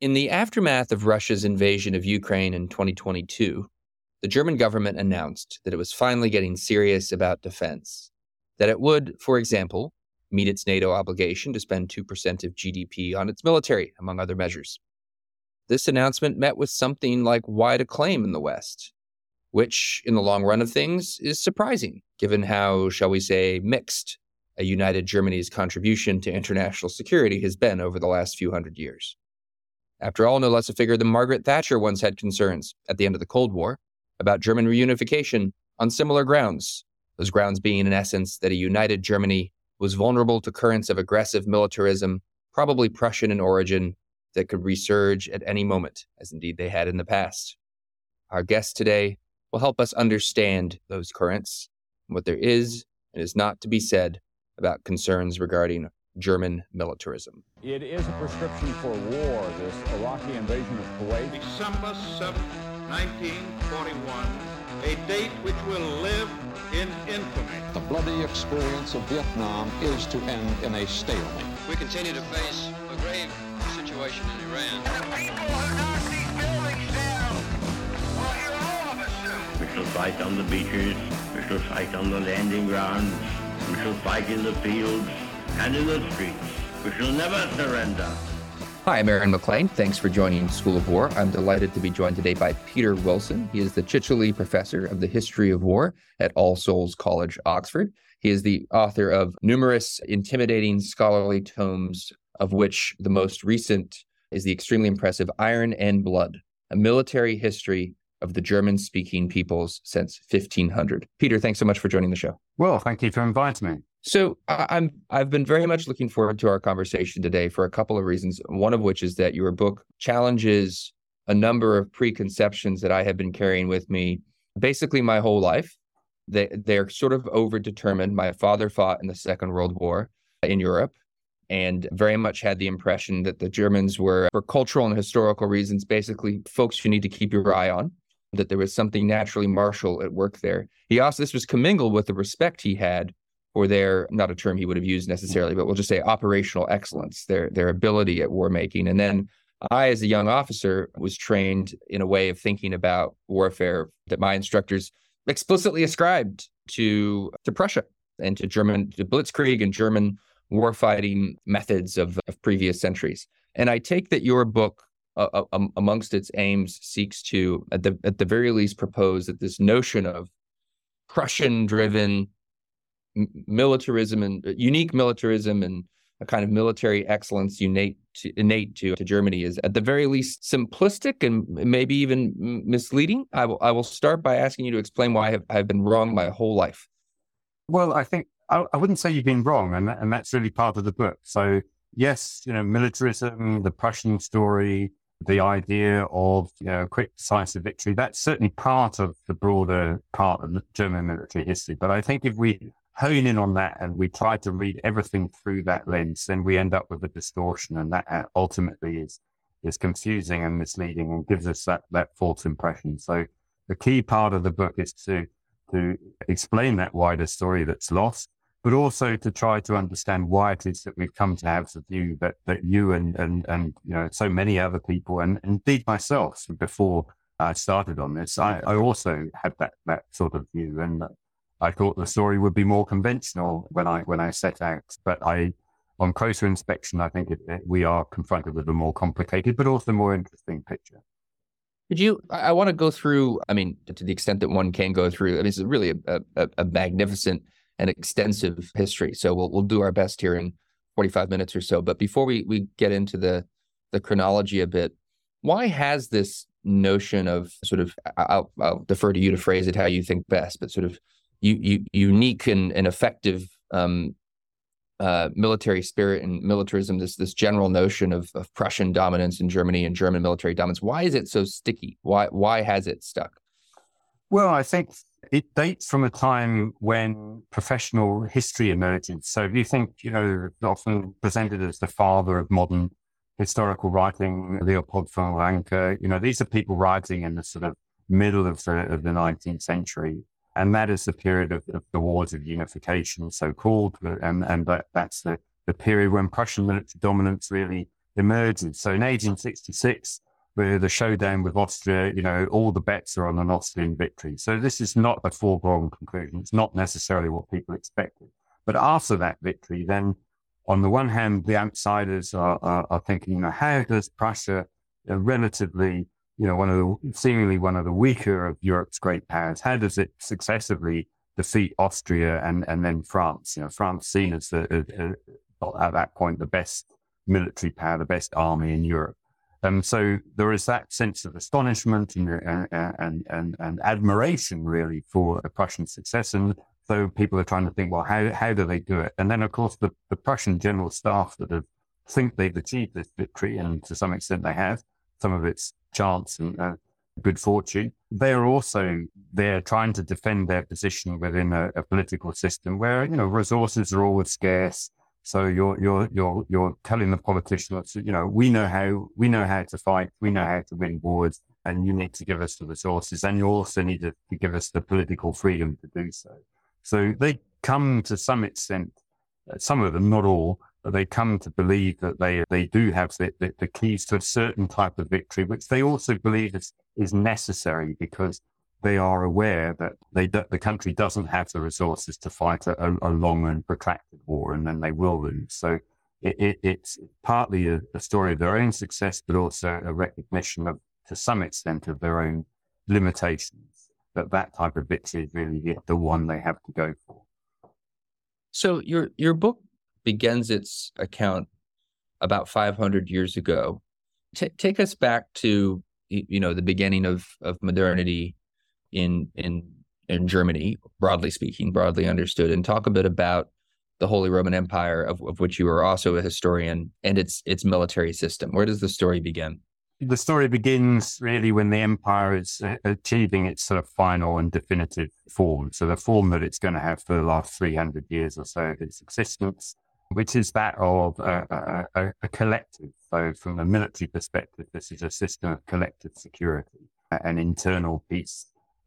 In the aftermath of Russia's invasion of Ukraine in 2022, the German government announced that it was finally getting serious about defense, that it would, for example, meet its NATO obligation to spend 2% of GDP on its military, among other measures. This announcement met with something like wide acclaim in the West, which, in the long run of things, is surprising, given how, shall we say, mixed a united Germany's contribution to international security has been over the last few hundred years. After all, no less a figure than Margaret Thatcher once had concerns at the end of the Cold War about German reunification on similar grounds, those grounds being, in essence, that a united Germany was vulnerable to currents of aggressive militarism, probably Prussian in origin, that could resurge at any moment, as indeed they had in the past. Our guest today will help us understand those currents and what there is and is not to be said about concerns regarding German militarism. It is a prescription for war, this Iraqi invasion of Kuwait. December 7, 1941, a date which will live in infamy. The bloody experience of Vietnam is to end in a stalemate. We continue to face a grave situation in Iran. The people who knock these buildings down will hear all of us soon. We shall fight on the beaches, we shall fight on the landing grounds, we shall fight in the fields and in the streets. We shall never surrender. Hi, I'm Aaron MacLean. Thanks for joining School of War. I'm delighted to be joined today by Peter Wilson. He is the Chichele Professor of the History of War at All Souls College, Oxford. He is the author of numerous intimidating scholarly tomes, of which the most recent is the extremely impressive Iron and Blood, a military history of the German speaking peoples since 1500. Peter, thanks so much for joining the show. Well, thank you for inviting me. So I'm I've been very much looking forward to our conversation today for a couple of reasons. One of which is that your book challenges a number of preconceptions that I have been carrying with me basically my whole life. They they're sort of overdetermined. My father fought in the Second World War in Europe and very much had the impression that the Germans were for cultural and historical reasons basically folks you need to keep your eye on that there was something naturally martial at work there. He also this was commingled with the respect he had for their not a term he would have used necessarily, but we'll just say operational excellence, their their ability at war making. And then I, as a young officer, was trained in a way of thinking about warfare that my instructors explicitly ascribed to to Prussia and to German to Blitzkrieg and German warfighting methods of, of previous centuries. And I take that your book, uh, uh, amongst its aims, seeks to, at the at the very least, propose that this notion of Prussian-driven militarism and uh, unique militarism and a kind of military excellence innate to, innate to, to Germany is at the very least simplistic and maybe even misleading. I will I will start by asking you to explain why I have, I've been wrong my whole life. Well, I think I, I wouldn't say you've been wrong, and and that's really part of the book. So yes, you know, militarism, the Prussian story, the idea of you know quick decisive victory that's certainly part of the broader part of German military history. But I think if we hone in on that and we try to read everything through that lens, then we end up with a distortion, and that uh, ultimately is is confusing and misleading and gives us that that false impression. So the key part of the book is to to explain that wider story that's lost, but also to try to understand why it is that we've come to have the view that that you and and and you know so many other people and indeed myself before I started on this, I, I also had that that sort of view and I thought the story would be more conventional when I when I set out, but I, on closer inspection, I think it, it, we are confronted with a more complicated but also more interesting picture. Could you? I, want to go through. I mean, to the extent that one can go through. I mean, it's really a, a, a magnificent and extensive history. So we'll we'll do our best here in forty five minutes or so. But before we we get into the the chronology a bit, why has this notion of sort of I'll, I'll defer to you to phrase it how you think best, but sort of unique and, and effective um, uh, military spirit and militarism, this this general notion of, of Prussian dominance in Germany and German military dominance. Why is it so sticky? Why why has it stuck? Well, I think it dates from a time when professional history emerged. So if you think, you know, often presented as the father of modern historical writing, Leopold von Ranke, you know, these are people writing in the sort of middle of the, of the 19th century and that is the period of, of the wars of unification, so called, and and that, that's the, the period when Prussian military dominance really emerges. So in 1866, with the showdown with Austria, you know, all the bets are on an Austrian victory. So this is not a foregone conclusion. It's not necessarily what people expected. But after that victory, then on the one hand, the outsiders are, are, are thinking, you know, how does Prussia, uh, relatively, you know, one of the seemingly one of the weaker of Europe's great powers, how does it successively defeat Austria and, and then France? You know, France seen as the, uh, uh, at that point the best military power, the best army in Europe. And so there is that sense of astonishment and, and, and, and admiration really for a Prussian success. And so people are trying to think, well, how, how do they do it? And then, of course, the, the Prussian general staff that have, think they've achieved this victory, and to some extent they have, some of it's chance and uh, good fortune. They are also they're trying to defend their position within a, a political system where you know resources are always scarce so you're you're you're you're telling the politicians, you know, we know how we know how to fight, we know how to win wars, and you need to give us the resources, and you also need to, to give us the political freedom to do so. So they come to some extent, uh, some of them, not all, they come to believe that they they do have the, the, the keys to a certain type of victory, which they also believe is is necessary because they are aware that they the country doesn't have the resources to fight a, a long and protracted war, and then they will lose. So it, it, it's partly a, a, story of their own success, but also a recognition of, to some extent, of their own limitations. That that type of victory is really the, one they have to go for. So your your book begins its account about 500 years ago. T- take us back to you know the beginning of of modernity in in in Germany, broadly speaking, broadly understood, and talk a bit about the Holy Roman Empire, of, of which you are also a historian, and its its military system. Where does the story begin? The story begins really when the empire is uh, achieving its sort of final and definitive form. So the form that it's going to have for the last 300 years or so of its existence, which is that of a, a, a collective. So from a military perspective, this is a system of collective security, an internal peace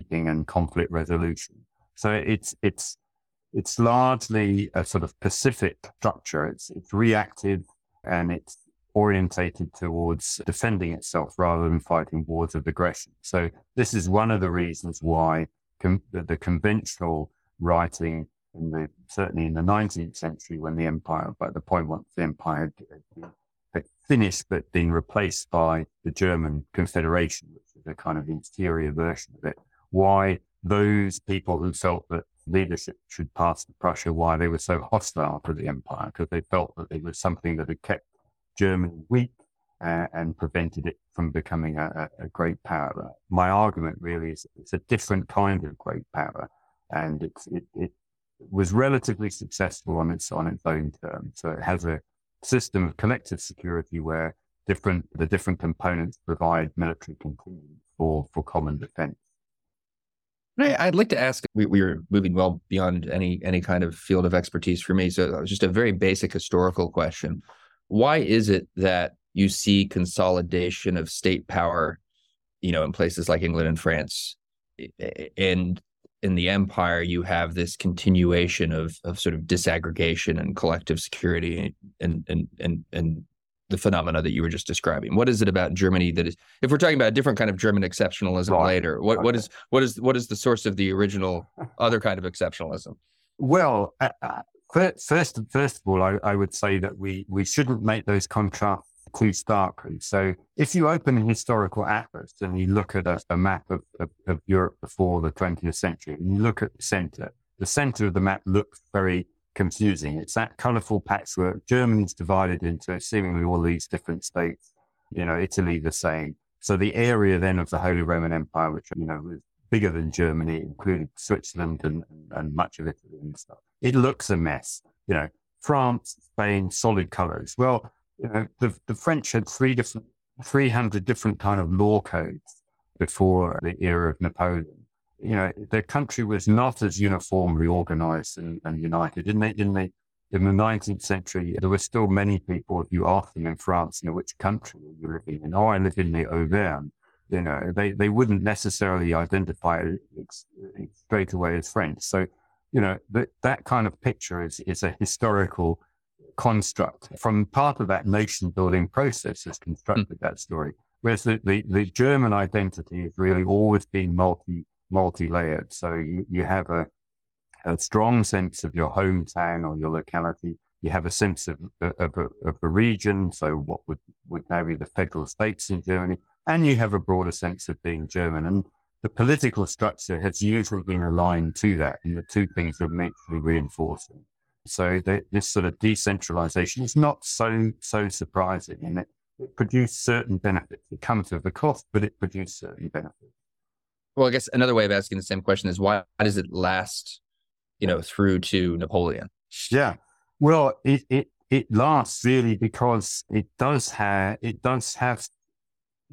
and conflict resolution. So it's it's it's largely a sort of pacific structure. It's it's reactive and it's orientated towards defending itself rather than fighting wars of aggression. So this is one of the reasons why com- the, the, conventional writing in the certainly in the 19th century when the empire, by the point once the empire had, finished but been replaced by the German Confederation, which is a kind of inferior version of it, why those people who felt that leadership should pass to Prussia, why they were so hostile to the empire, because they felt that it was something that had kept Germany weak uh, and prevented it from becoming a, a, great power. My argument really is it's a different kind of great power, and it's, it, it was relatively successful on its on its own terms. So it has a system of collective security where different the different components provide military contingents for for common defense. I'd like to ask. We, we were moving well beyond any any kind of field of expertise for me, so just a very basic historical question: Why is it that you see consolidation of state power, you know, in places like England and France, and in the empire you have this continuation of of sort of disaggregation and collective security and and and and the phenomena that you were just describing? What is it about Germany that is, if we're talking about a different kind of German exceptionalism right. later, what, okay. what is what is what is the source of the original other kind of exceptionalism? Well, uh, uh first first of all, I, I, would say that we we shouldn't make those contrasts too starkly. So, if you open a historical atlas and you look at a, a map of, of, of Europe before the 20th century, and you look at the center, the center of the map looks very confusing. It's that colorful patchwork. Germany's divided into seemingly all these different states. You know, Italy the same. So the area then of the Holy Roman Empire, which, you know, was bigger than Germany, including Switzerland and, and much of Italy and stuff. It looks a mess. You know, France, Spain, solid colors. Well, you know, the, the French had three different, 300 different kind of law codes before the era of Napoleon you know, their country was not as uniformly organized and, and united. In the, in the, in the 19th century, there were still many people, if you ask them in France, you know, which country are you living in? Oh, I live in the Auvergne. You know, they, they wouldn't necessarily identify straight away as French. So, you know, that, that kind of picture is, is a historical construct from part of that nation building process has constructed mm. that story. Whereas the, the, the, German identity has really always been multi multi layered. So you, you have a, a strong sense of your hometown or your locality. You have a sense of, of, of a region. So what would, would now be the federal states in Germany. And you have a broader sense of being German. And the political structure has usually been aligned to that. And the two things are mutually reinforcing. So the, this sort of decentralization is not so, so surprising. And it, it produced certain benefits. It comes with a cost, but it produced certain benefits. Well, I guess another way of asking the same question is why does it last, you know, through to Napoleon? Yeah. Well, it, it, it lasts really because it does have, it does have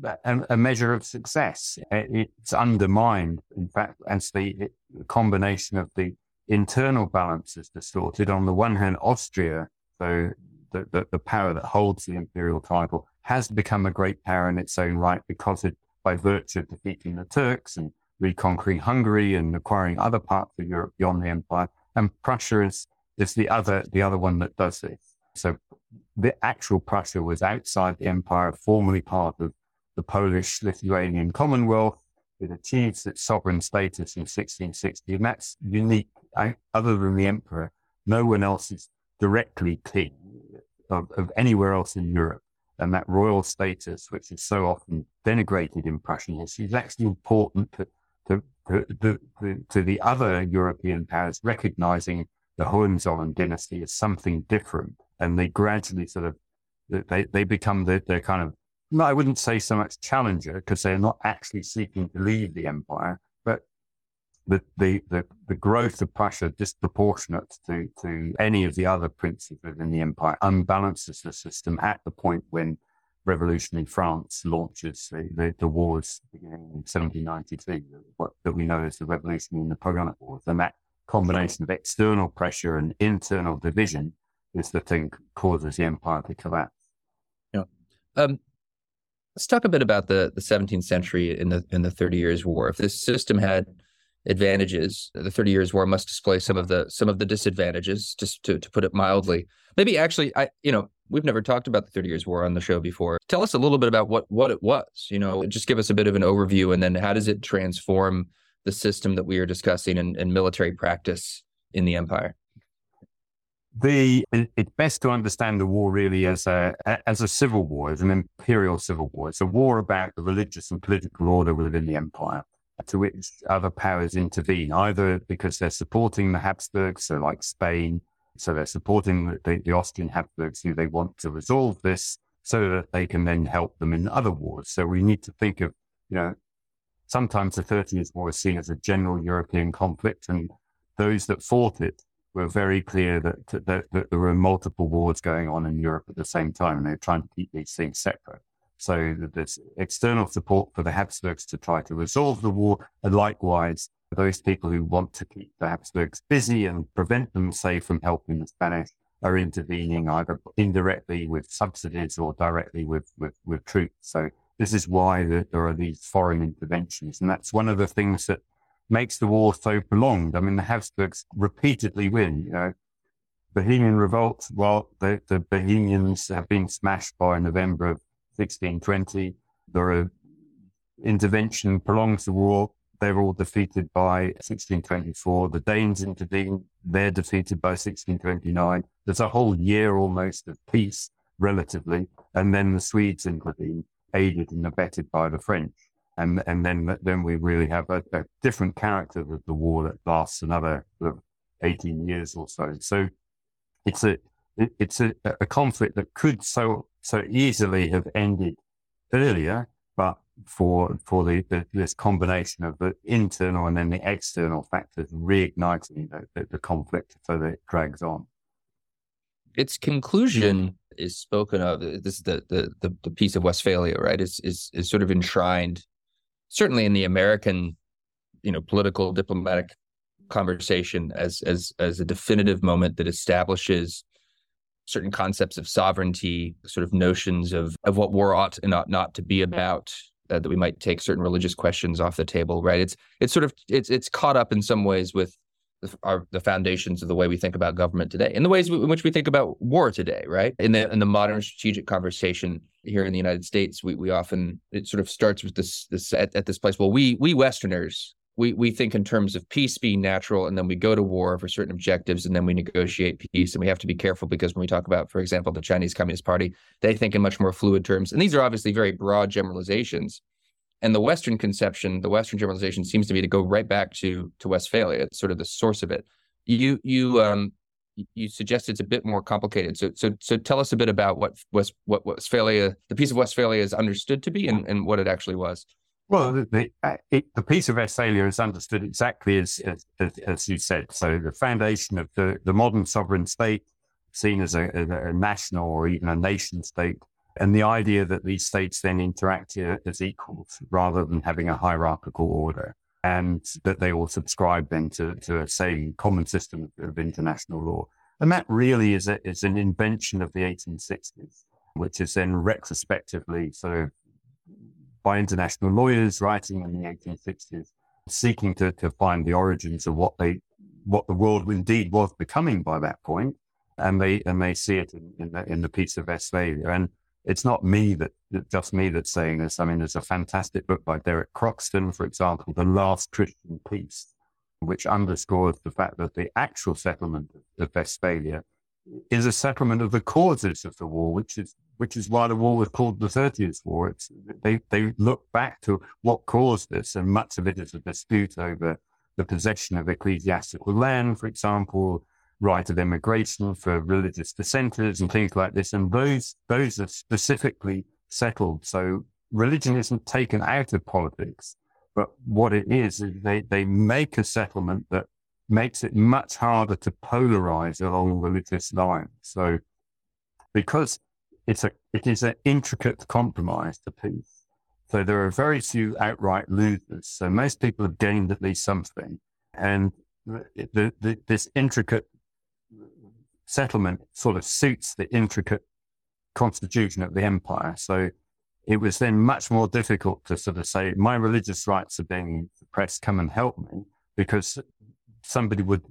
a, a measure of success. It's undermined, in fact, as the combination of the internal balance is distorted. On the one hand, Austria, so the, the, the, power that holds the imperial title, has become a great power in its own right because it, by virtue of defeating the Turks and reconquering Hungary and acquiring other parts of Europe beyond the empire. And Prussia is, is the other, the other one that does this. So the actual Prussia was outside the empire, formerly part of the Polish Lithuanian Commonwealth. It achieves its sovereign status in 1660, and that's unique. I, other than the emperor, no one else is directly king of, of anywhere else in Europe. And that royal status, which is so often denigrated in Prussian history, is actually important to, to, to, to, to the other European powers, recognizing the Hohenzollern dynasty as something different. And they gradually sort of, they, they become the, the kind of no, I wouldn't say so much challenger because they're not actually seeking to leave the empire, but the, the, the, the growth of Prussia disproportionate to, to any of the other princes within the empire unbalances the system at the point when revolutionary France launches the, the, the wars beginning in 1792, what that we know as the Revolutionary Napoleonic Wars. And that combination of external pressure and internal division is the thing causes the empire to collapse. Yeah. Um, Let's talk a bit about the, the 17th century in the in the Thirty Years' War. If this system had advantages, the Thirty Years' War must display some of the some of the disadvantages, just to, to put it mildly. Maybe actually, I you know we've never talked about the Thirty Years' War on the show before. Tell us a little bit about what what it was. You know, just give us a bit of an overview, and then how does it transform the system that we are discussing in, in military practice in the empire? The it's best to understand the war really as a as a civil war, as an imperial civil war. It's a war about the religious and political order within the empire, to which other powers intervene, either because they're supporting the Habsburgs, so like Spain, so they're supporting the, the Austrian Habsburgs who they want to resolve this, so that they can then help them in other wars. So we need to think of, you know, sometimes the Thirty Years' War is seen as a general European conflict, and those that fought it were very clear that, that, that, there were multiple wars going on in Europe at the same time, and they were trying to keep these things separate. So there's external support for the Habsburgs to try to resolve the war, and likewise, those people who want to keep the Habsburgs busy and prevent them, say, from helping the Spanish, are intervening either indirectly with subsidies or directly with, with, with troops. So this is why the, there are these foreign interventions. And that's one of the things that makes the war so prolonged. I mean, the Habsburgs repeatedly win, you know. Bohemian revolt, well, the, the Bohemians have been smashed by November of 1620. The intervention prolongs the war. They're all defeated by 1624. The Danes intervene. They're defeated by 1629. There's a whole year almost of peace, relatively. And then the Swedes intervene, aided and abetted by the French and and then then we really have a, a different character of the war that lasts another 18 years or so. So it's a it's a, a conflict that could so so easily have ended earlier, but for for the, the, this combination of the internal and then the external factors reigniting the, the, the conflict so that it drags on. Its conclusion is spoken of. This is the the the, the peace of Westphalia, right? Is is is sort of enshrined certainly in the American, you know, political diplomatic conversation as as as a definitive moment that establishes certain concepts of sovereignty, sort of notions of of what war ought and ought not to be about. Uh, that we might take certain religious questions off the table, right? It's it's sort of it's it's caught up in some ways with are the foundations of the way we think about government today, and the ways in which we think about war today, right? In the in the modern strategic conversation here in the United States, we we often it sort of starts with this this at, at this place. Well, we we Westerners we we think in terms of peace being natural, and then we go to war for certain objectives, and then we negotiate peace. And we have to be careful because when we talk about, for example, the Chinese Communist Party, they think in much more fluid terms, and these are obviously very broad generalizations. And the Western conception, the Western generalization, seems to be to go right back to to Westphalia. It's sort of the source of it. You you um you suggest it's a bit more complicated. So so so tell us a bit about what was what Westphalia, the peace of Westphalia, is understood to be, and, and what it actually was. Well, the, the, uh, it, the Peace of Westphalia is understood exactly as, as, as you said. So the foundation of the, the modern sovereign state, seen as a, a, a national or even a nation state, and the idea that these states then interact as equals rather than having a hierarchical order, and that they all subscribe then to, to a same common system of international law. And that really is, a, is an invention of the 1860s, which is then retrospectively sort of by international lawyers writing in the 1860s, seeking to, to find the origins of what they what the world indeed was becoming by that point, and they and they see it in, in the in the Peace of Westphalia. And it's not me that just me that's saying this. I mean, there's a fantastic book by Derek Croxton, for example, The Last Christian Peace, which underscores the fact that the actual settlement of Westphalia is a settlement of the causes of the war, which is which is why the war was called the Thirty War. It's, they they look back to what caused this, and much of it is a dispute over the possession of ecclesiastical land, for example, right of immigration for religious dissenters and things like this. And those, those are specifically settled. So religion isn't taken out of politics, but what it is, is they, they make a settlement that makes it much harder to polarize along religious lines. So because it's a, it is an intricate compromise to peace. So there are very few outright losers. So most people have gained at least something. And the, the, this intricate settlement sort of suits the intricate constitution of the empire. So it was then much more difficult to sort of say, my religious rights are being suppressed, come and help me, because somebody would,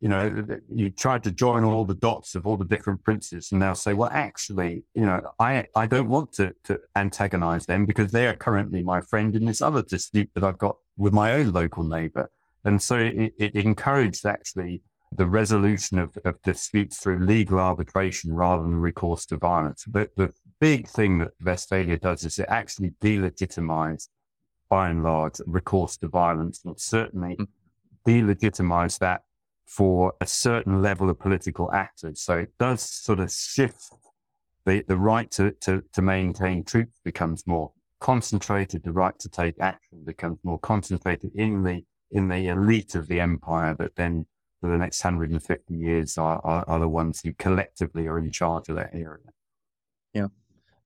you know, you tried to join all the dots of all the different princes and they'll say, well, actually, you know, I, I don't want to, to antagonize them because they are currently my friend in this other dispute that I've got with my own local neighbor. And so it, it encouraged actually the resolution of, of disputes through legal arbitration rather than recourse to violence. But the big thing that Westphalia does is it actually delegitimized, by and large, recourse to violence and certainly mm. delegitimized that for a certain level of political actors. So it does sort of shift the, the right to, to, to maintain troops becomes more concentrated. The right to take action becomes more concentrated in the, in the elite of the empire that then for the next 150 years are, are, are, the ones who collectively are in charge of that area. Yeah.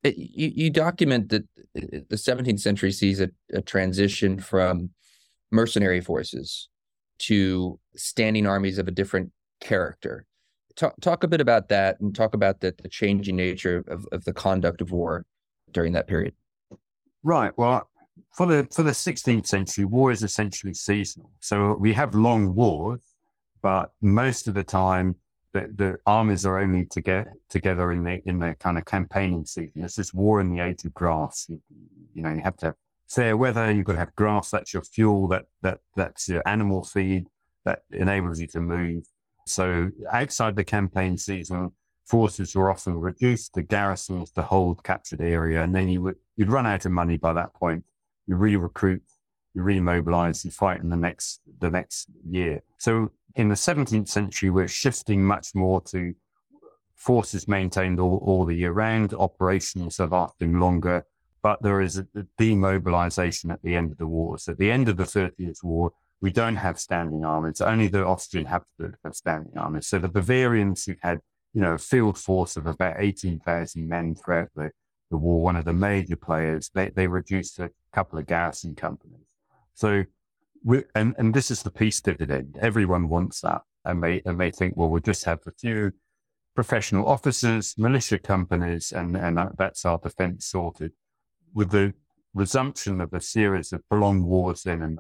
It, you, you document that uh, the 17th century sees a, a transition from mercenary forces to standing armies of a different character. Talk, talk a bit about that and talk about the, the changing nature of, of the conduct of war during that period. Right. Well, for the for the 16th century, war is essentially seasonal. So we have long wars, but most of the time the, the armies are only to get together in the in the kind of campaigning season. This is war in the age of grass. You, you know, you have to have fair weather. You've got to have grass. That's your fuel. That that that's your animal feed that enables you to move. So outside the campaign season, forces were often reduced to garrisons to hold captured area, and then you would you'd run out of money by that point. You re-recruit, you remobilize, you fight in the next the next year. So in the 17th century, we're shifting much more to forces maintained all, all the year round, operations are lasting longer, but there is a, demobilization at the end of the war. So at the end of the 30th War, we don't have standing armies. Only the Austrian Habsburg have standing armies. So the Bavarians who had, you know, a field force of about 18,000 men throughout the, the war, one of the major players, they, they reduced a couple of garrison companies. So and, and this is the peace dividend. Everyone wants that. And they, and they think, well, we'll just have a few professional officers, militia companies, and, and that's our defense sorted. With the resumption of a series of prolonged wars then in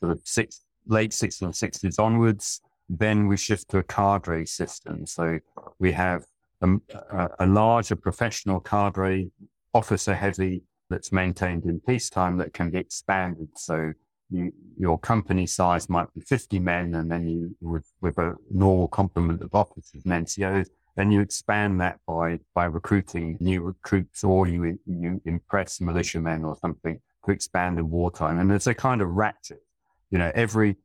the sixth, late 1660s onwards. Then we shift to a cadre system. So we have um, a, a larger professional cadre, officer heavy, that's maintained in peacetime that can be expanded. So you, your company size might be 50 men, and then you, with, with a normal complement of officers and NCOs, then you expand that by, by recruiting new recruits or you, you impress militiamen or something to expand in wartime. And it's a kind of ratchet. You know, every,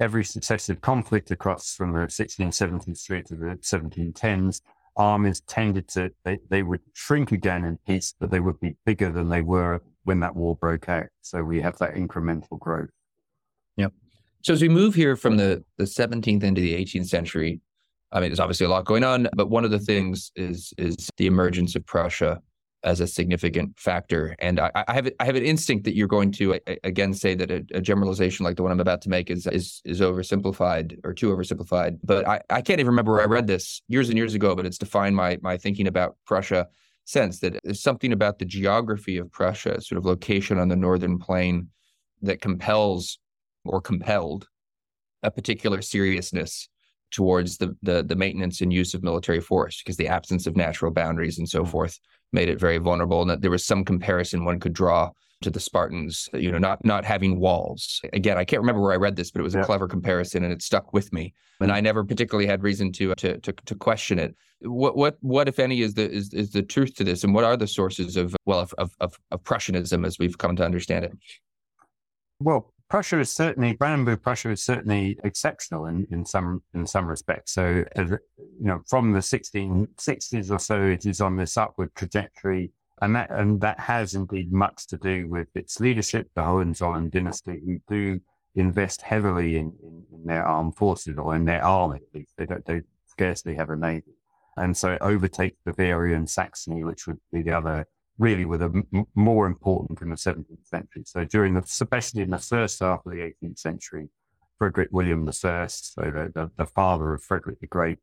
every successive conflict across from the 1670s through to the 1710s, armies tended to, they, they would shrink again in peace, but they would be bigger than they were when that war broke out. So we have that incremental growth. Yep. So as we move here from the, the 17th into the 18th century, I mean, there's obviously a lot going on, but one of the things is is the emergence of Prussia as a significant factor. And I, I have I have an instinct that you're going to again say that a, a, generalization like the one I'm about to make is is is oversimplified or too oversimplified. But I, I can't even remember where I read this years and years ago, but it's defined my my thinking about Prussia sense that there's something about the geography of Prussia, sort of location on the northern plain, that compels or compelled a particular seriousness towards the, the, the maintenance and use of military force because the absence of natural boundaries and so mm. forth made it very vulnerable and that there was some comparison one could draw to the Spartans, you know, not not having walls. Again, I can't remember where I read this, but it was a clever comparison and it stuck with me. And. I never particularly had reason to to to, to question it. What what what if any is the is, is the truth to this, and what are the sources of well of of, of Prussianism as we've come to understand it? Well, Prussia is certainly Brandenburg Prussia is certainly exceptional in, in some in some respects. So, you know, from the 1660s or so, it is on this upward trajectory and that and that has indeed much to do with its leadership, the Hohenzollern dynasty, who do invest heavily in, in, in, their armed forces or in their army at least. They don't they scarcely have a navy. And so it overtakes Bavaria and Saxony, which would be the other really were the m- more important in the 17th century. So during the, especially in the first half of the 18th century, Frederick William I, so the, the, the father of Frederick the Great,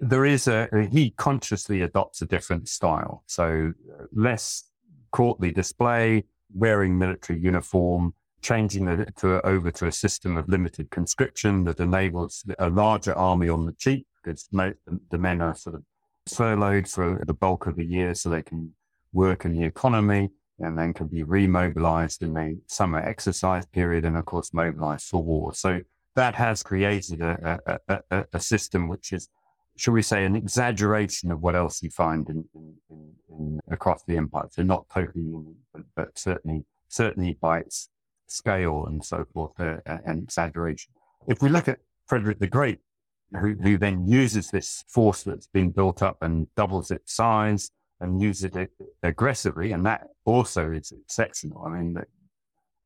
there is a, he consciously adopts a different style. So uh, less courtly display, wearing military uniform, changing it to, over to a system of limited conscription that enables a larger army on the cheap because the men are sort of furloughed for the bulk of the year so they can work in the economy and then can be remobilized in the summer exercise period and of course mobilized for war. So that has created a, a, a, a system which is shall we say, an exaggeration of what else you find in, in, in, across the empire. So not totally, but, but, certainly, certainly by its scale and so forth, uh, an exaggeration. If we look at Frederick the Great, who, who then uses this force that's been built up and doubles its size and use it aggressively, and that also is exceptional. I mean, the,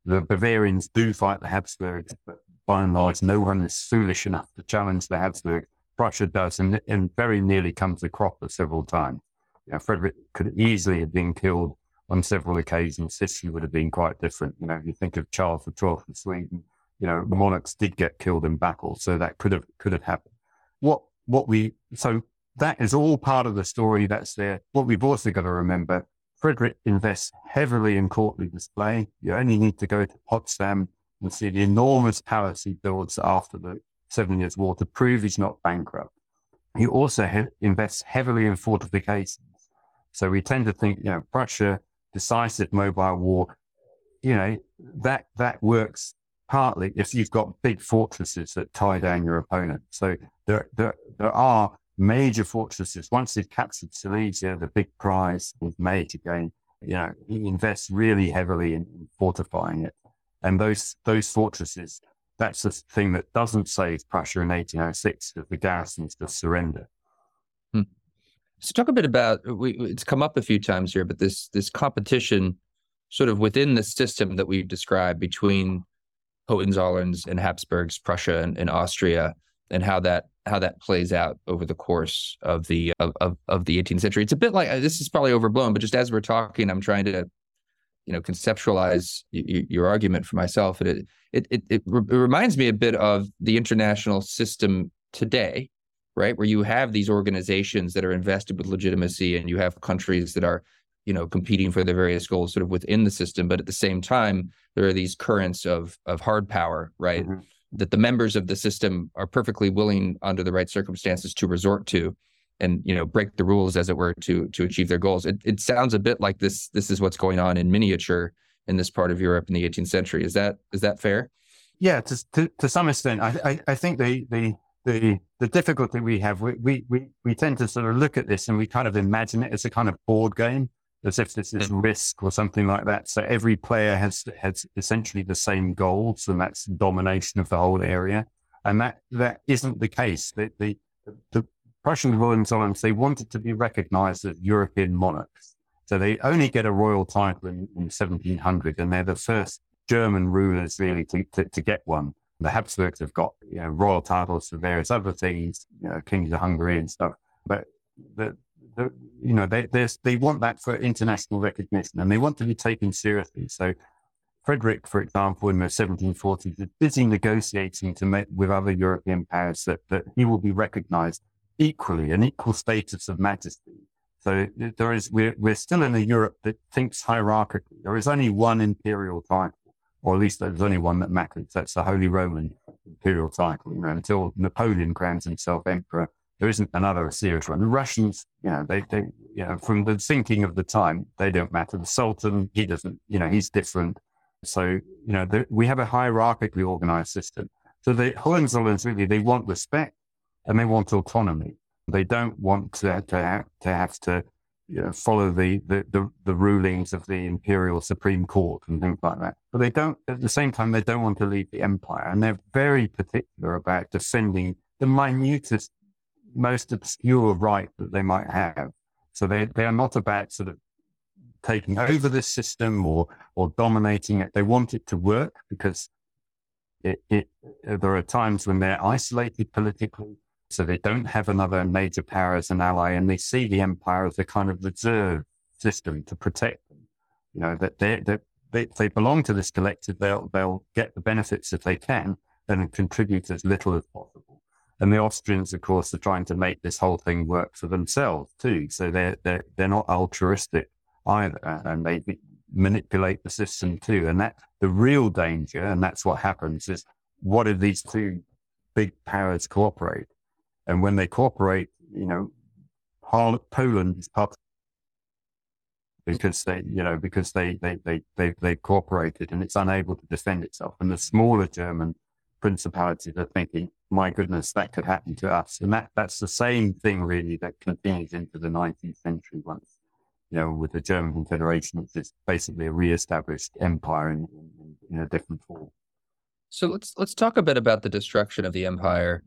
the Bavarians do fight the Habsburgs, but by and large, no one is foolish enough to challenge the Habsburgs Prussia does, and, and very nearly comes to Cropper several times. You know, Frederick could easily have been killed on several occasions. History would have been quite different. You know, if you think of Charles XII of Sweden, you know, monarchs did get killed in battle, so that could have could have happened. What what we so that is all part of the story that's there. What we've also got to remember, Frederick invests heavily in courtly display. You only need to go to Potsdam and see the enormous palace he builds after the Seven Years' War to prove he's not bankrupt. He also he- invests heavily in fortifications. So we tend to think, you know, Prussia, decisive mobile war, you know, that, that works partly if you've got big fortresses that tie down your opponent. So there, there, there are major fortresses. Once they've captured Silesia, the big prize was made again. You know, he invests really heavily in fortifying it. And those, those fortresses that's the thing that doesn't save Prussia in 1806 that the garrisons just surrender. Hmm. So talk a bit about we, it's come up a few times here, but this this competition sort of within the system that we've described between Hohenzollerns and Habsburgs, Prussia and, and, Austria, and how that how that plays out over the course of the of, of, of the 18th century. It's a bit like this is probably overblown, but just as we're talking, I'm trying to you know conceptualize y- your argument for myself and it it it, it, re- it reminds me a bit of the international system today right where you have these organizations that are invested with legitimacy and you have countries that are you know competing for their various goals sort of within the system but at the same time there are these currents of of hard power right mm-hmm. That the members of the system are perfectly willing under the right circumstances to resort to and you know break the rules as it were to to achieve their goals. It, it sounds a bit like this this is what's going on in miniature in this part of europe in the 18th century. Is that is that fair? Yeah to to, to some extent. I, I i think the the the the difficulty we have we, we we we tend to sort of look at this and we kind of imagine it as a kind of board game as if this is hmm. risk or something like that so every player has has essentially the same goals and that's domination of the whole area and that that isn't the case the the the Prussian Hohenzollerns, they wanted to be recognized as European monarchs. So they only get a royal title in, in 1700, and they're the first German rulers really to, to, to, get one. The Habsburgs have got you know, royal titles for various other things, you know, kings of Hungary and stuff. But the, the you know they they want that for international recognition, and they want to be taken seriously. So Frederick, for example, in the 1740s, is busy negotiating to make with other European powers that, that he will be recognized equally, an equal status of majesty. So there is, we're, we're still in a Europe that thinks hierarchically. There is only one imperial title, or at least there's only one that matters. That's the Holy Roman imperial title. You know, until Napoleon crowns himself emperor, there isn't another serious one. The Russians, you know, they, they, you know, from the thinking of the time, they don't matter. The Sultan, he doesn't, you know, he's different. So, you know, we have a hierarchically organized system. So the Hohenzollerns really, they want respect and they want autonomy. They don't want to, to, have, to, have to you know, follow the, the, the, the, rulings of the imperial Supreme Court and things like that. But they don't, at the same time, they don't want to leave the empire. And they're very particular about defending the minutest, most obscure right that they might have. So they, they are not about sort of taking over this system or, or dominating it. They want it to work because it, it, there are times when they're isolated politically so they don't have another major power as an ally, and they see the empire as a kind of reserve system to protect them. You know that they they, they belong to this collective, they'll they'll get the benefits if they can, and contribute as little as possible. And the Austrians, of course, are trying to make this whole thing work for themselves too. So they're they're they're not altruistic either, and they manipulate the system too. And that the real danger, and that's what happens, is what if these two big powers cooperate? And when they cooperate, you know, Poland is part because they, you know, because they, they, they, they, they cooperated and it's unable to defend itself. And the smaller German principalities are thinking, my goodness, that could happen to us. And that, that's the same thing really that continues into the 19th century once, you know, with the German Confederation, is basically a re-established empire in, in, in a different form. So let's, let's talk a bit about the destruction of the empire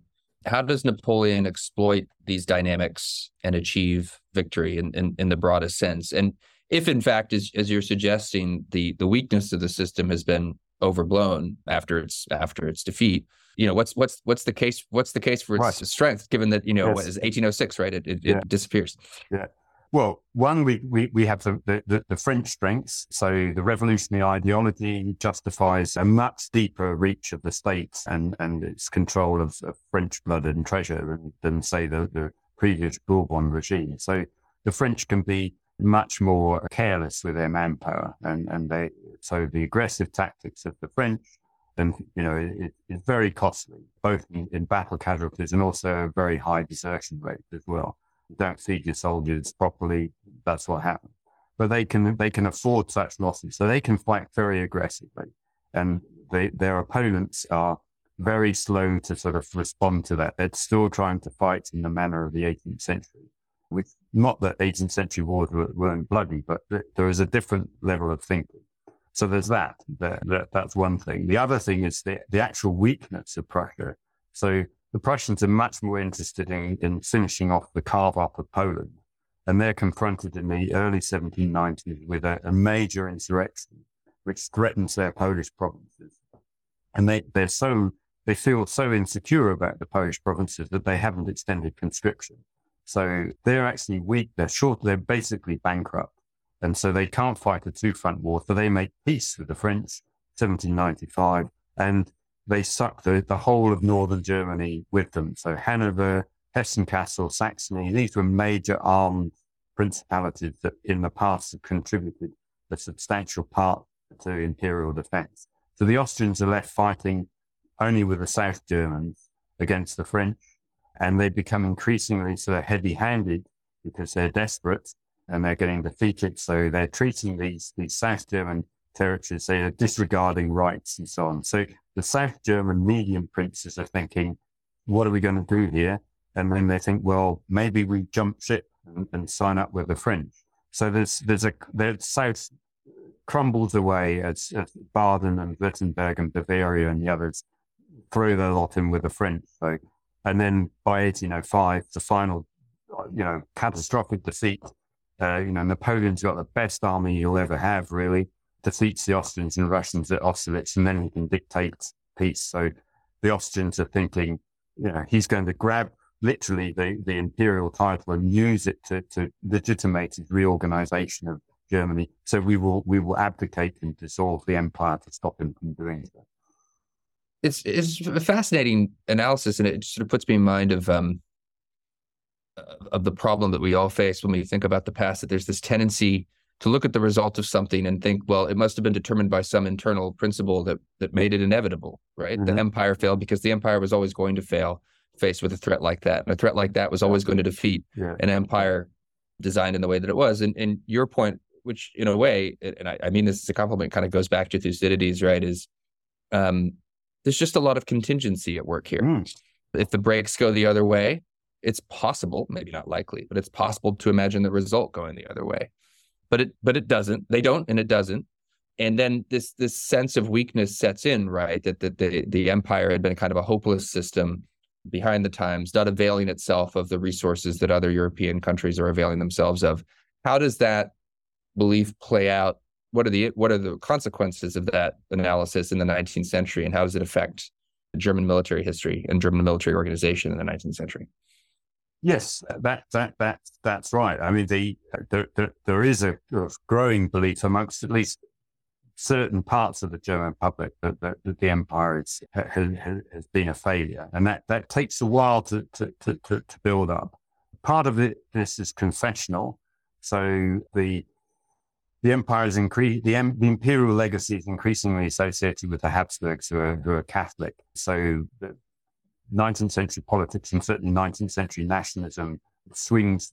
how does Napoleon exploit these dynamics and achieve victory in, in, in, the broadest sense? And if in fact, as, as you're suggesting, the the weakness of the system has been overblown after its after its defeat, you know, what's what's what's the case? What's the case for its right. strength, given that you know yes. what is 1806, right? It it, yeah. it disappears. Yeah. Well, one, we, we, we have the, the, the, French strengths. So the revolutionary ideology justifies a much deeper reach of the state and, and its control of, of French blood and treasure than, say, the, the previous Bourbon regime. So the French can be much more careless with their manpower. And, and they, so the aggressive tactics of the French, and, you know, it, it's very costly, both in, in battle casualties and also a very high desertion rate as well don't feed your soldiers properly, that's what happens. But they can they can afford such losses, so they can fight very aggressively, and they, their opponents are very slow to sort of respond to that. They're still trying to fight in the manner of the 18th century. With not that 18th century wars weren't bloody, but there is a different level of thinking. So there's that. that, that that's one thing. The other thing is the, the actual weakness of Prussia. So the Prussians are much more interested in, in finishing off the carve up of Poland. And they're confronted in the early 1790s with a, a major insurrection, which threatens their Polish provinces. And they, they're so, they feel so insecure about the Polish provinces that they haven't extended conscription. So they're actually weak. They're short. They're basically bankrupt. And so they can't fight a two front war. So they make peace with the French, 1795. And they sucked the, the whole of northern Germany with them. So Hanover, Hessen-Kassel, Saxony, these were major armed principalities that in the past have contributed a substantial part to imperial defense. So the Austrians are left fighting only with the South Germans against the French. And they become increasingly sort of heavy handed because they're desperate and they're getting defeated. So they're treating these, these South German territories, they are disregarding rights and so on. So the South German medium princes are thinking, what are we going to do here? And then they think, well, maybe we jump ship and, and sign up with the French. So there's, there's a, the South crumbles away as, as Baden and Württemberg and Bavaria and the others throw their lot in with the French. So, and then by 1805, the final, you know, catastrophic defeat. Uh, you know, Napoleon's got the best army you'll ever have, really. Defeats the Austrians and Russians at Austerlitz, and then he can dictate peace. So the Austrians are thinking, you know, he's going to grab literally the, the imperial title and use it to, to legitimate his reorganization of Germany. So we will we will abdicate and dissolve the empire to stop him from doing so. It's it's a fascinating analysis, and it sort of puts me in mind of um of the problem that we all face when we think about the past. That there's this tendency to look at the result of something and think, well, it must have been determined by some internal principle that that made it inevitable, right? Mm-hmm. The empire failed because the empire was always going to fail faced with a threat like that. And a threat like that was always going to defeat yeah. an empire designed in the way that it was. And and your point which in a way, and I, I mean this is a compliment, kind of goes back to Thucydides, right? Is um, there's just a lot of contingency at work here. Mm. If the breaks go the other way, it's possible, maybe not likely, but it's possible to imagine the result going the other way. But it but it doesn't. They don't, and it doesn't. And then this this sense of weakness sets in, right? That that the the empire had been kind of a hopeless system behind the times, not availing itself of the resources that other European countries are availing themselves of. How does that belief play out? What are the what are the consequences of that analysis in the 19th century, and how does it affect German military history and German military organization in the 19th century? Yes, that that that that's right. I mean, the, the, the there is a growing belief amongst at least certain parts of the German public that, that, that the empire is, has, has been a failure, and that that takes a while to to to, to build up. Part of it this is confessional, so the the empire is increased, the, the, imperial legacy is increasingly associated with the Habsburgs who are, who are Catholic. So the 19th century politics and certainly 19th century nationalism swings,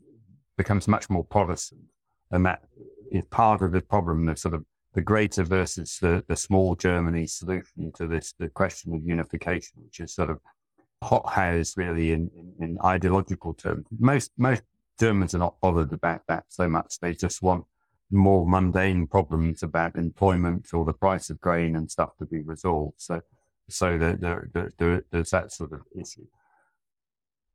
becomes much more Protestant. And that is part of the problem of sort of the greater versus the, the small Germany solution to this, the question of unification, which is sort of hothouse really in, in, in ideological terms. Most, most Germans are not bothered about that so much. They just want more mundane problems about employment or the price of grain and stuff to be resolved. So, so there, there, there, there's that sort of issue.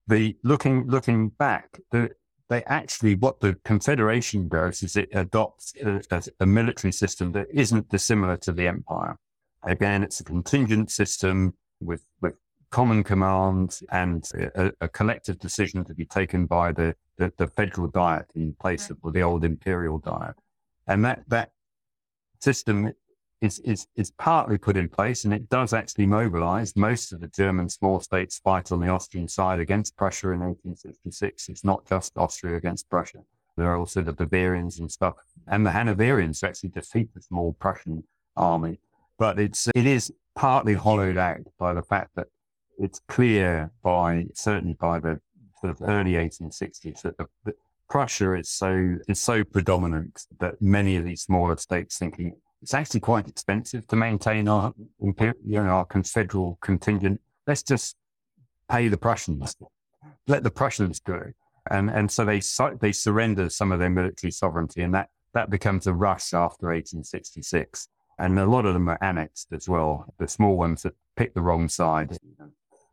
The looking looking back, the, they actually what the Confederation does is it adopts a, a, military system that isn't dissimilar to the Empire. Again, it's a contingent system with with common command and a, a collective decision to be taken by the, the, the federal diet in place of the old imperial diet. And that, that system is, is, is partly put in place and it does actually mobilize. Most of the German small states fight on the Austrian side against Prussia in 1866. It's not just Austria against Prussia. There are also the Bavarians and stuff and the Hanoverians actually defeat the small Prussian army. But it's, it is partly hollowed out by the fact that it's clear by, certainly by the sort of early 1860s that the, Prussia is so is so predominant that many of these smaller states thinking it's actually quite expensive to maintain our you know our confederal contingent. Let's just pay the Prussians, let the Prussians go, and and so they they surrender some of their military sovereignty, and that that becomes a rush after 1866. And a lot of them are annexed as well. The small ones that pick the wrong side.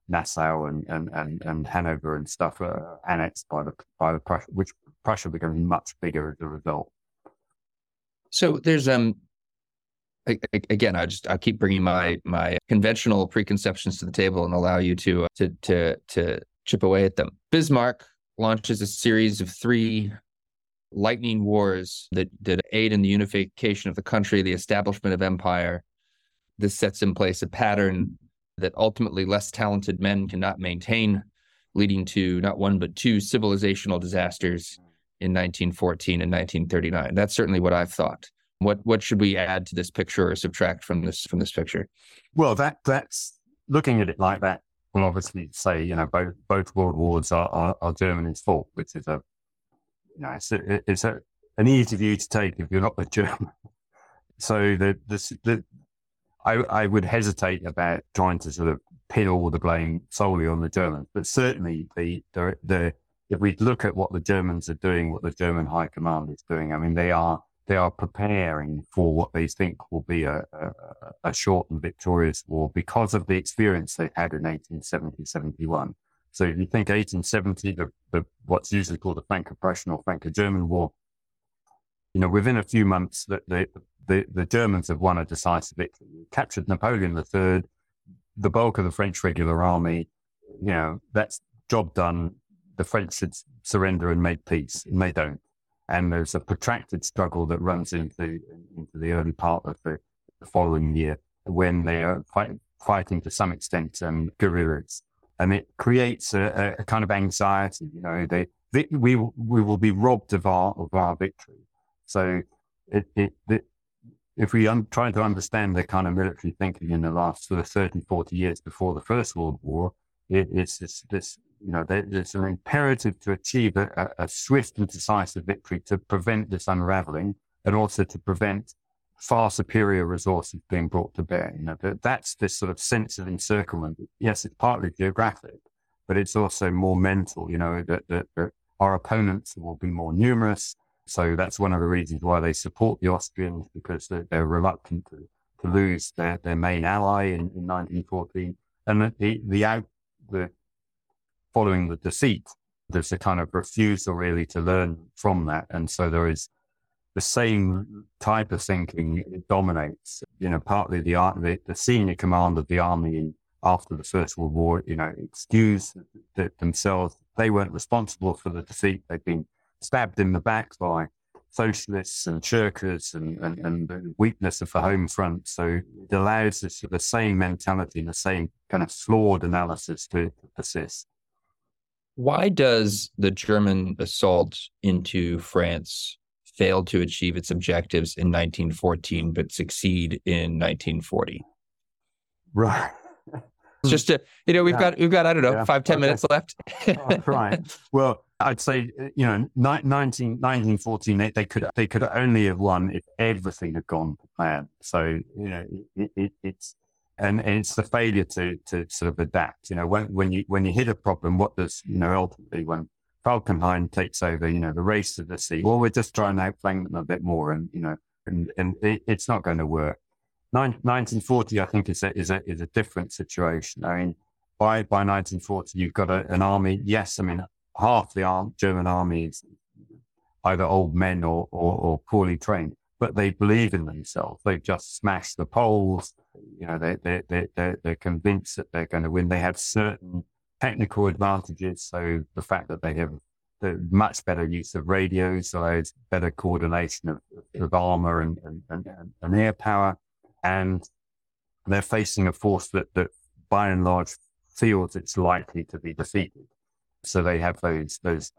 Nassau and, and, and, and Hanover and stuff are annexed by the by the Prussia, which Prussia becomes much bigger as a result. So there's um again I just I keep bringing my my conventional preconceptions to the table and allow you to to to to chip away at them. Bismarck launches a series of three lightning wars that that aid in the unification of the country, the establishment of empire. This sets in place a pattern that ultimately less talented men cannot maintain, leading to not one but two civilizational disasters in 1914 and 1939. That's certainly what I've thought. What what should we add to this picture or subtract from this from this picture? Well, that that's looking at it like that will obviously say, you know, both both world wars are, are, are Germany's fault, which is a, you know, it's a, it's a, an easy view to take if you're not a German. So the, the, the I, I would hesitate about trying to sort of pin all the blame solely on the Germans, but certainly the, the, the if we look at what the Germans are doing, what the German High Command is doing, I mean, they are they are preparing for what they think will be a, a, a short and victorious war because of the experience they had in 1870, 71. So if you think 1870, the, the what's usually called the Franco-Prussian or Franco-German War, you know, within a few months, that the, the, the Germans have won a decisive victory, captured Napoleon III, the bulk of the French regular army. You know, that's job done. The French should surrender and make peace, and they don't. And there's a protracted struggle that runs into into the early part of the, the following year when they are fight, fighting to some extent um, guerrillas, and it creates a, a, kind of anxiety. You know, they, they we we will be robbed of our of our victory. So it, it, it if we un- try to understand the kind of military thinking in the last sort of 30, 40 years before the First World War, it, it's this, this, you know, there's an imperative to achieve a, a, swift and decisive victory to prevent this unraveling and also to prevent far superior resources being brought to bear. You know, that, that's this sort of sense of encirclement. Yes, it's partly geographic, but it's also more mental, you know, that, that, that our opponents will be more numerous so that's one of the reasons why they support the Austrians because they're, they're reluctant to, to lose their, their main ally in, in 1914. And the, the out, the following the defeat, there's a kind of refusal really to learn from that. And so there is the same type of thinking that dominates, you know, partly the, the, the senior command of the army after the First World War, you know, excuse that themselves. They weren't responsible for the defeat. They've been stabbed in the back by socialists and shirkers and, and, and the weakness of the home front. So it allows this, the same mentality and the same kind of flawed analysis to persist. Why does the German assault into France fail to achieve its objectives in 1914 but succeed in 1940? Right. Just to, you know, we've yeah. got, we've got, I don't know, yeah. five ten okay. minutes left. oh, right. Well, I'd say, you know, 19, 1914, they, they, could, they could only have won if everything had gone to plan. So, you know, it, it, it's, and, it's the failure to, to sort of adapt, you know, when, when you, when you hit a problem, what does, you know, ultimately when Falkenhayn takes over, you know, the race to the sea, well, we're just trying to outflank them a bit more and, you know, and, and it, it's not going to work. 1940, I think, is a, is a, is a different situation. I mean, by, by 1940, you've got a, an army. Yes, I mean, half the arm, German army is either old men or, or, or, poorly trained, but they believe in themselves. They've just smashed the Poles. You know, they, they, they, they're, they're convinced that they're going to win. They have certain technical advantages. So the fact that they have the much better use of radios allows better coordination of, of armor and, and, and, and air power and they're facing a force that, that by and large feels it's likely to be defeated. So they have those, those,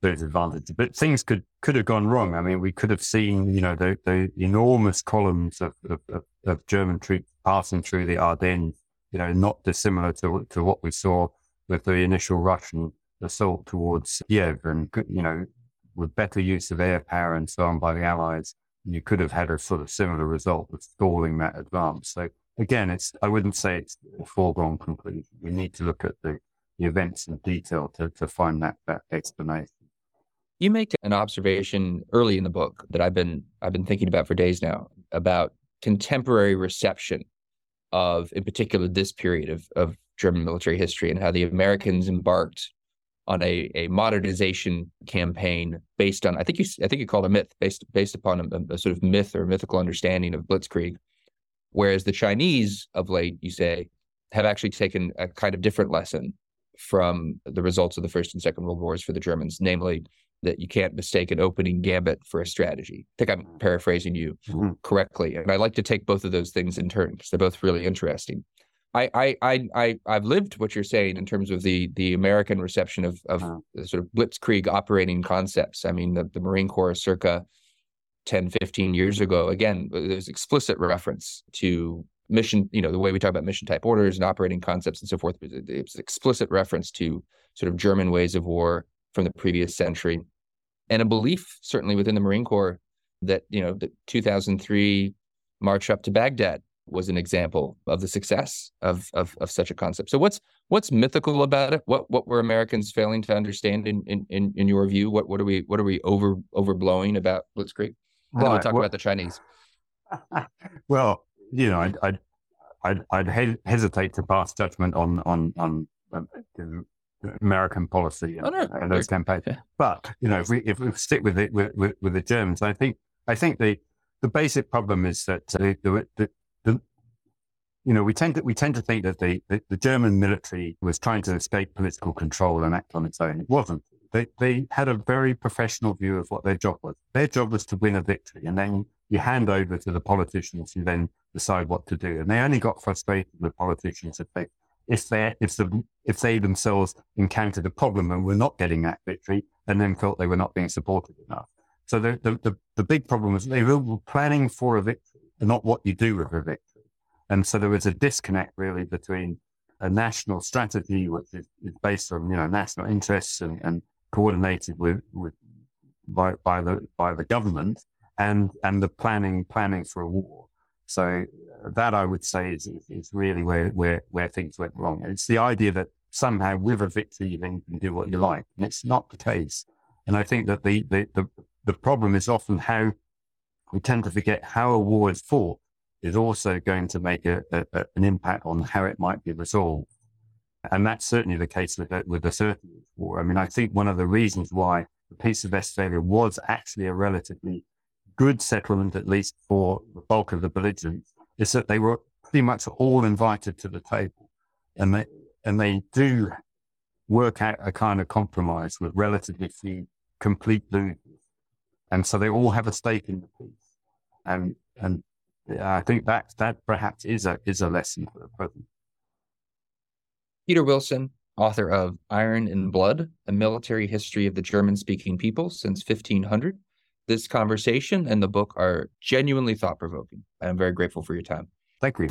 those advantages. But things could, could have gone wrong. I mean, we could have seen, you know, the, the enormous columns of, of, of German troops passing through the Ardennes, you know, not dissimilar to, to what we saw with the initial Russian assault towards Kiev and, you know, with better use of air power and so on by the Allies you could have had a sort of similar result of stalling that advance. So again, it's I wouldn't say it's a foregone conclusion. We need to look at the, the events in detail to, to find that, that explanation. You make an observation early in the book that I've been I've been thinking about for days now about contemporary reception of, in particular, this period of, of German military history and how the Americans embarked on a, a modernization campaign based on I think you I think you called a myth based based upon a, a, sort of myth or mythical understanding of blitzkrieg, whereas the Chinese of late you say have actually taken a kind of different lesson from the results of the first and second world wars for the Germans, namely that you can't mistake an opening gambit for a strategy. I think I'm paraphrasing you mm-hmm. correctly, and I like to take both of those things in turn because they're both really interesting. I, I, I, I've lived what you're saying in terms of the the American reception of of wow. sort of blitzkrieg operating concepts. I mean, the, the Marine Corps circa 10, 15 years ago, again, there's explicit reference to mission, you know, the way we talk about mission type orders and operating concepts and so forth. It's explicit reference to sort of German ways of war from the previous century, and a belief certainly within the Marine Corps that you know the 2003 march up to Baghdad was an example of the success of, of of such a concept. So what's what's mythical about it? What what were Americans failing to understand in in in, your view? What what are we what are we over overblowing about Blitzkrieg? Right. then we'll talk well, about the Chinese. well, you know, I'd I'd I'd, I'd hesitate to pass judgment on on on um, American policy and, oh, no. and those campaigns. Yeah. But you know, if we if we stick with it with, with, with the Germans, I think I think the the basic problem is that the, the, the, the you know, we tend to we tend to think that the, the, the, German military was trying to escape political control and act on its own. It wasn't. They they had a very professional view of what their job was. Their job was to win a victory, and then you hand over to the politicians who then decide what to do. And they only got frustrated with politicians if they if they if the if they themselves encountered a problem and were not getting that victory, and then felt they were not being supported enough. So the, the, the, the big problem was they were planning for a victory and not what you do with a victory. And so there was a disconnect really between a national strategy, which is, is based on, you know, national interests and, and coordinated with, with by, by the, by the government and, and the planning, planning for a war. So that I would say is, is really where, where, where things went wrong. It's the idea that somehow with a victory, you then can do what you like. And it's not the case. And I think that the, the, the, the problem is often how we tend to forget how a war is fought is also going to make a, a, a, an impact on how it might be resolved. And that's certainly the case with the, with the Thirty Years' War. I mean, I think one of the reasons why the Peace of Westphalia was actually a relatively good settlement, at least for the bulk of the belligerents, is that they were pretty much all invited to the table. And they, and they do work out a kind of compromise with relatively few complete losers and so they all have a stake in the peace. And and I think that that perhaps is a is a lesson for the present. Peter Wilson, author of Iron and Blood: A Military History of the German-Speaking People Since 1500. This conversation and the book are genuinely thought-provoking. I'm very grateful for your time. Thank you.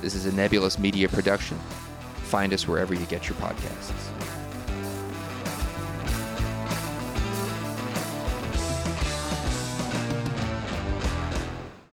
This is a Nebulous Media production. Find us wherever you get your podcasts.